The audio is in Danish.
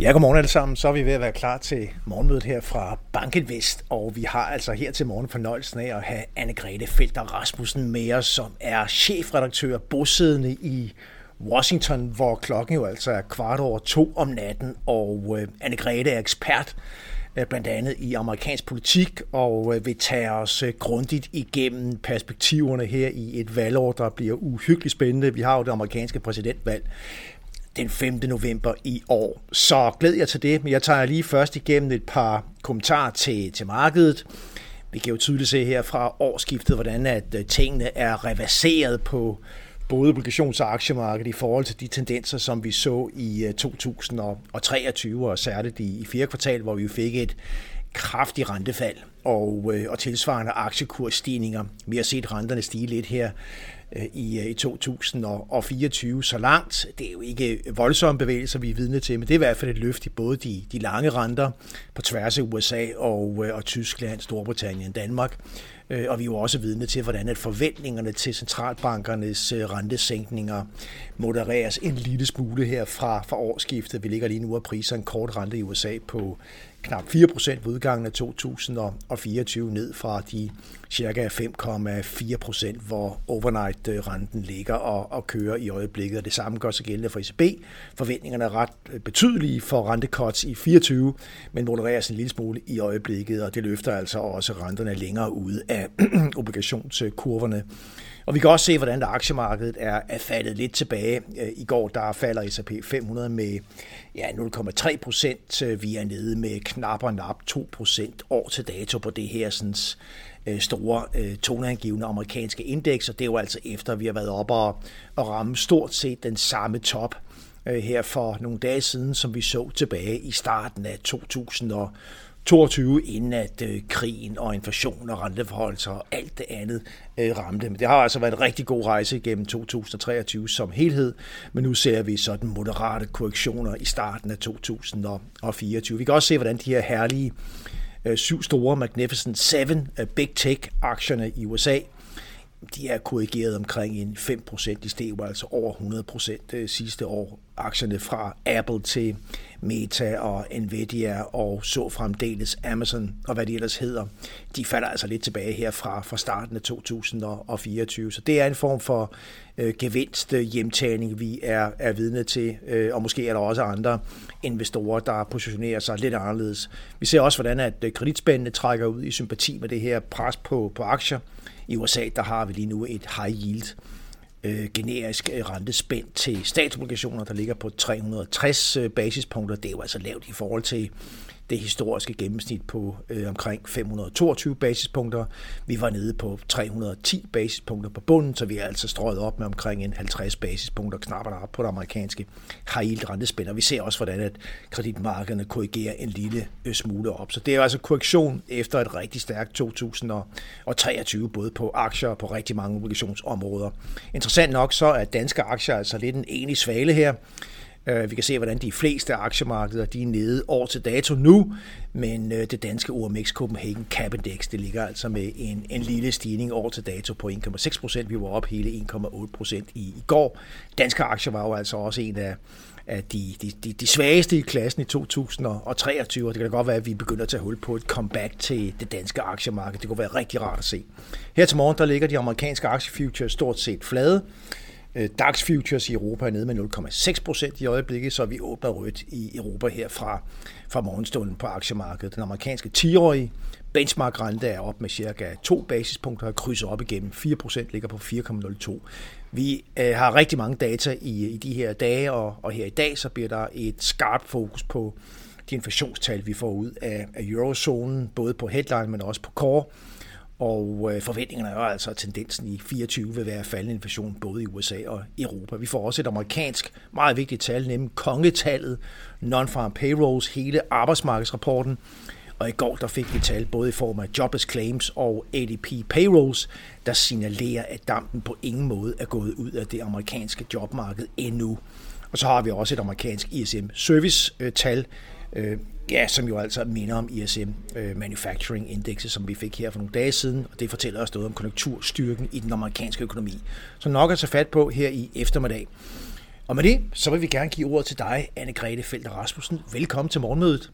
Ja, godmorgen alle sammen. Så er vi ved at være klar til morgenmødet her fra Bankinvest, og vi har altså her til morgen fornøjelsen af at have Anne-Grethe Felter Rasmussen med os, som er chefredaktør bosiddende i Washington, hvor klokken jo altså er kvart over to om natten, og øh, Anne-Grethe er ekspert øh, blandt andet i amerikansk politik, og øh, vil tage os øh, grundigt igennem perspektiverne her i et valgår, der bliver uhyggeligt spændende. Vi har jo det amerikanske præsidentvalg den 5. november i år. Så glæder jeg til det, men jeg tager lige først igennem et par kommentarer til, til markedet. Vi kan jo tydeligt se her fra årsskiftet, hvordan at øh, tingene er reverseret på både obligations- og aktiemarkedet i forhold til de tendenser, som vi så i øh, 2023, og særligt i, i fjerde kvartal, hvor vi fik et kraftig rentefald og, øh, og tilsvarende aktiekursstigninger. Vi har set renterne stige lidt her øh, i, øh, i 2024 så langt. Det er jo ikke voldsomme bevægelser, vi er vidne til, men det er i hvert fald et løft i både de, de lange renter på tværs af USA og, og Tyskland, Storbritannien, Danmark. Og vi er jo også vidne til, hvordan at forventningerne til centralbankernes rentesænkninger modereres en lille smule her fra, fra årsskiftet. Vi ligger lige nu og priser en kort rente i USA på knap 4% ved udgangen af 2024 ned fra de cirka 5,4%, hvor overnight-renten ligger og, og kører i øjeblikket. Og det samme gør sig gældende for ECB. Forventningerne er ret betydelige for rentecuts i 24, men modereres en lille smule i øjeblikket, og det løfter altså også renterne længere ud af obligationskurverne. Og vi kan også se, hvordan der aktiemarkedet er, er faldet lidt tilbage. Øh, I går der falder S&P 500 med ja, 0,3 procent. Øh, vi er nede med knap og nap 2 procent år til dato på det her sådan, øh, store toneangivende amerikanske indeks, og det er jo altså efter, at vi har været oppe og, og ramme stort set den samme top her for nogle dage siden, som vi så tilbage i starten af 2000 22, inden at øh, krigen og inflation og renteforholdelser og alt det andet øh, ramte. Men det har altså været en rigtig god rejse igennem 2023 som helhed, men nu ser vi sådan moderate korrektioner i starten af 2024. Vi kan også se, hvordan de her herlige øh, syv store Magnificent Seven øh, Big Tech-aktierne i USA de er korrigeret omkring en 5%. De steg altså over 100% øh, sidste år. Aktierne fra Apple til Meta og Nvidia og så fremdeles Amazon og hvad de ellers hedder, de falder altså lidt tilbage her fra, fra starten af 2024. Så det er en form for øh, gevinst øh, hjemtagning, vi er, er vidne til, øh, og måske er der også andre investorer, der positionerer sig lidt anderledes. Vi ser også, hvordan at øh, kreditspændene trækker ud i sympati med det her pres på, på aktier. I USA der har vi lige nu et high yield øh, generisk øh, rentespænd til statsobligationer, der ligger på 360 øh, basispunkter. Det er jo altså lavt i forhold til det historiske gennemsnit på øh, omkring 522 basispunkter. Vi var nede på 310 basispunkter på bunden, så vi er altså strøget op med omkring en 50 basispunkter knapper op på det amerikanske high yield rentespænd. Og vi ser også, hvordan at kreditmarkederne korrigerer en lille øh, smule op. Så det er altså korrektion efter et rigtig stærkt 2023, både på aktier og på rigtig mange obligationsområder. Interessant nok så er danske aktier altså lidt en enig svale her. Øh, vi kan se, hvordan de fleste aktiemarkeder de er nede år til dato nu, men øh, det danske OMX Copenhagen Cap Index, det ligger altså med en, en lille stigning år til dato på 1,6 procent. Vi var op hele 1,8 procent i, i går. Danske aktier var jo altså også en af, af de, de, de, de svageste i klassen i 2023, og det kan da godt være, at vi begynder at tage hul på et comeback til det danske aktiemarked. Det kunne være rigtig rart at se. Her til morgen, der ligger de amerikanske aktiefutures stort set flade. Øh, DAX Futures i Europa er nede med 0,6 procent i øjeblikket, så vi åbner rødt i Europa her fra, fra morgenstunden på aktiemarkedet. Den amerikanske 10-årige benchmark-rente er op med cirka 2 basispunkter og krydser op igennem 4 procent, ligger på 4,02. Vi øh, har rigtig mange data i, i de her dage, og, og her i dag så bliver der et skarpt fokus på de inflationstal, vi får ud af, af eurozonen, både på headline, men også på core. Og øh, forventningerne er altså, at tendensen i 24 vil være faldende inflation både i USA og Europa. Vi får også et amerikansk meget vigtigt tal, nemlig kongetallet, non-farm payrolls, hele arbejdsmarkedsrapporten. Og i går der fik vi tal både i form af jobless claims og ADP payrolls, der signalerer, at dampen på ingen måde er gået ud af det amerikanske jobmarked endnu. Og så har vi også et amerikansk ISM service-tal, øh, øh, Ja, som jo altså minder om ISM øh, Manufacturing Index, som vi fik her for nogle dage siden, og det fortæller os noget om konjunkturstyrken i den amerikanske økonomi. Så nok at tage fat på her i eftermiddag. Og med det, så vil vi gerne give ordet til dig, Anne-Grethe Felter Rasmussen. Velkommen til morgenmødet.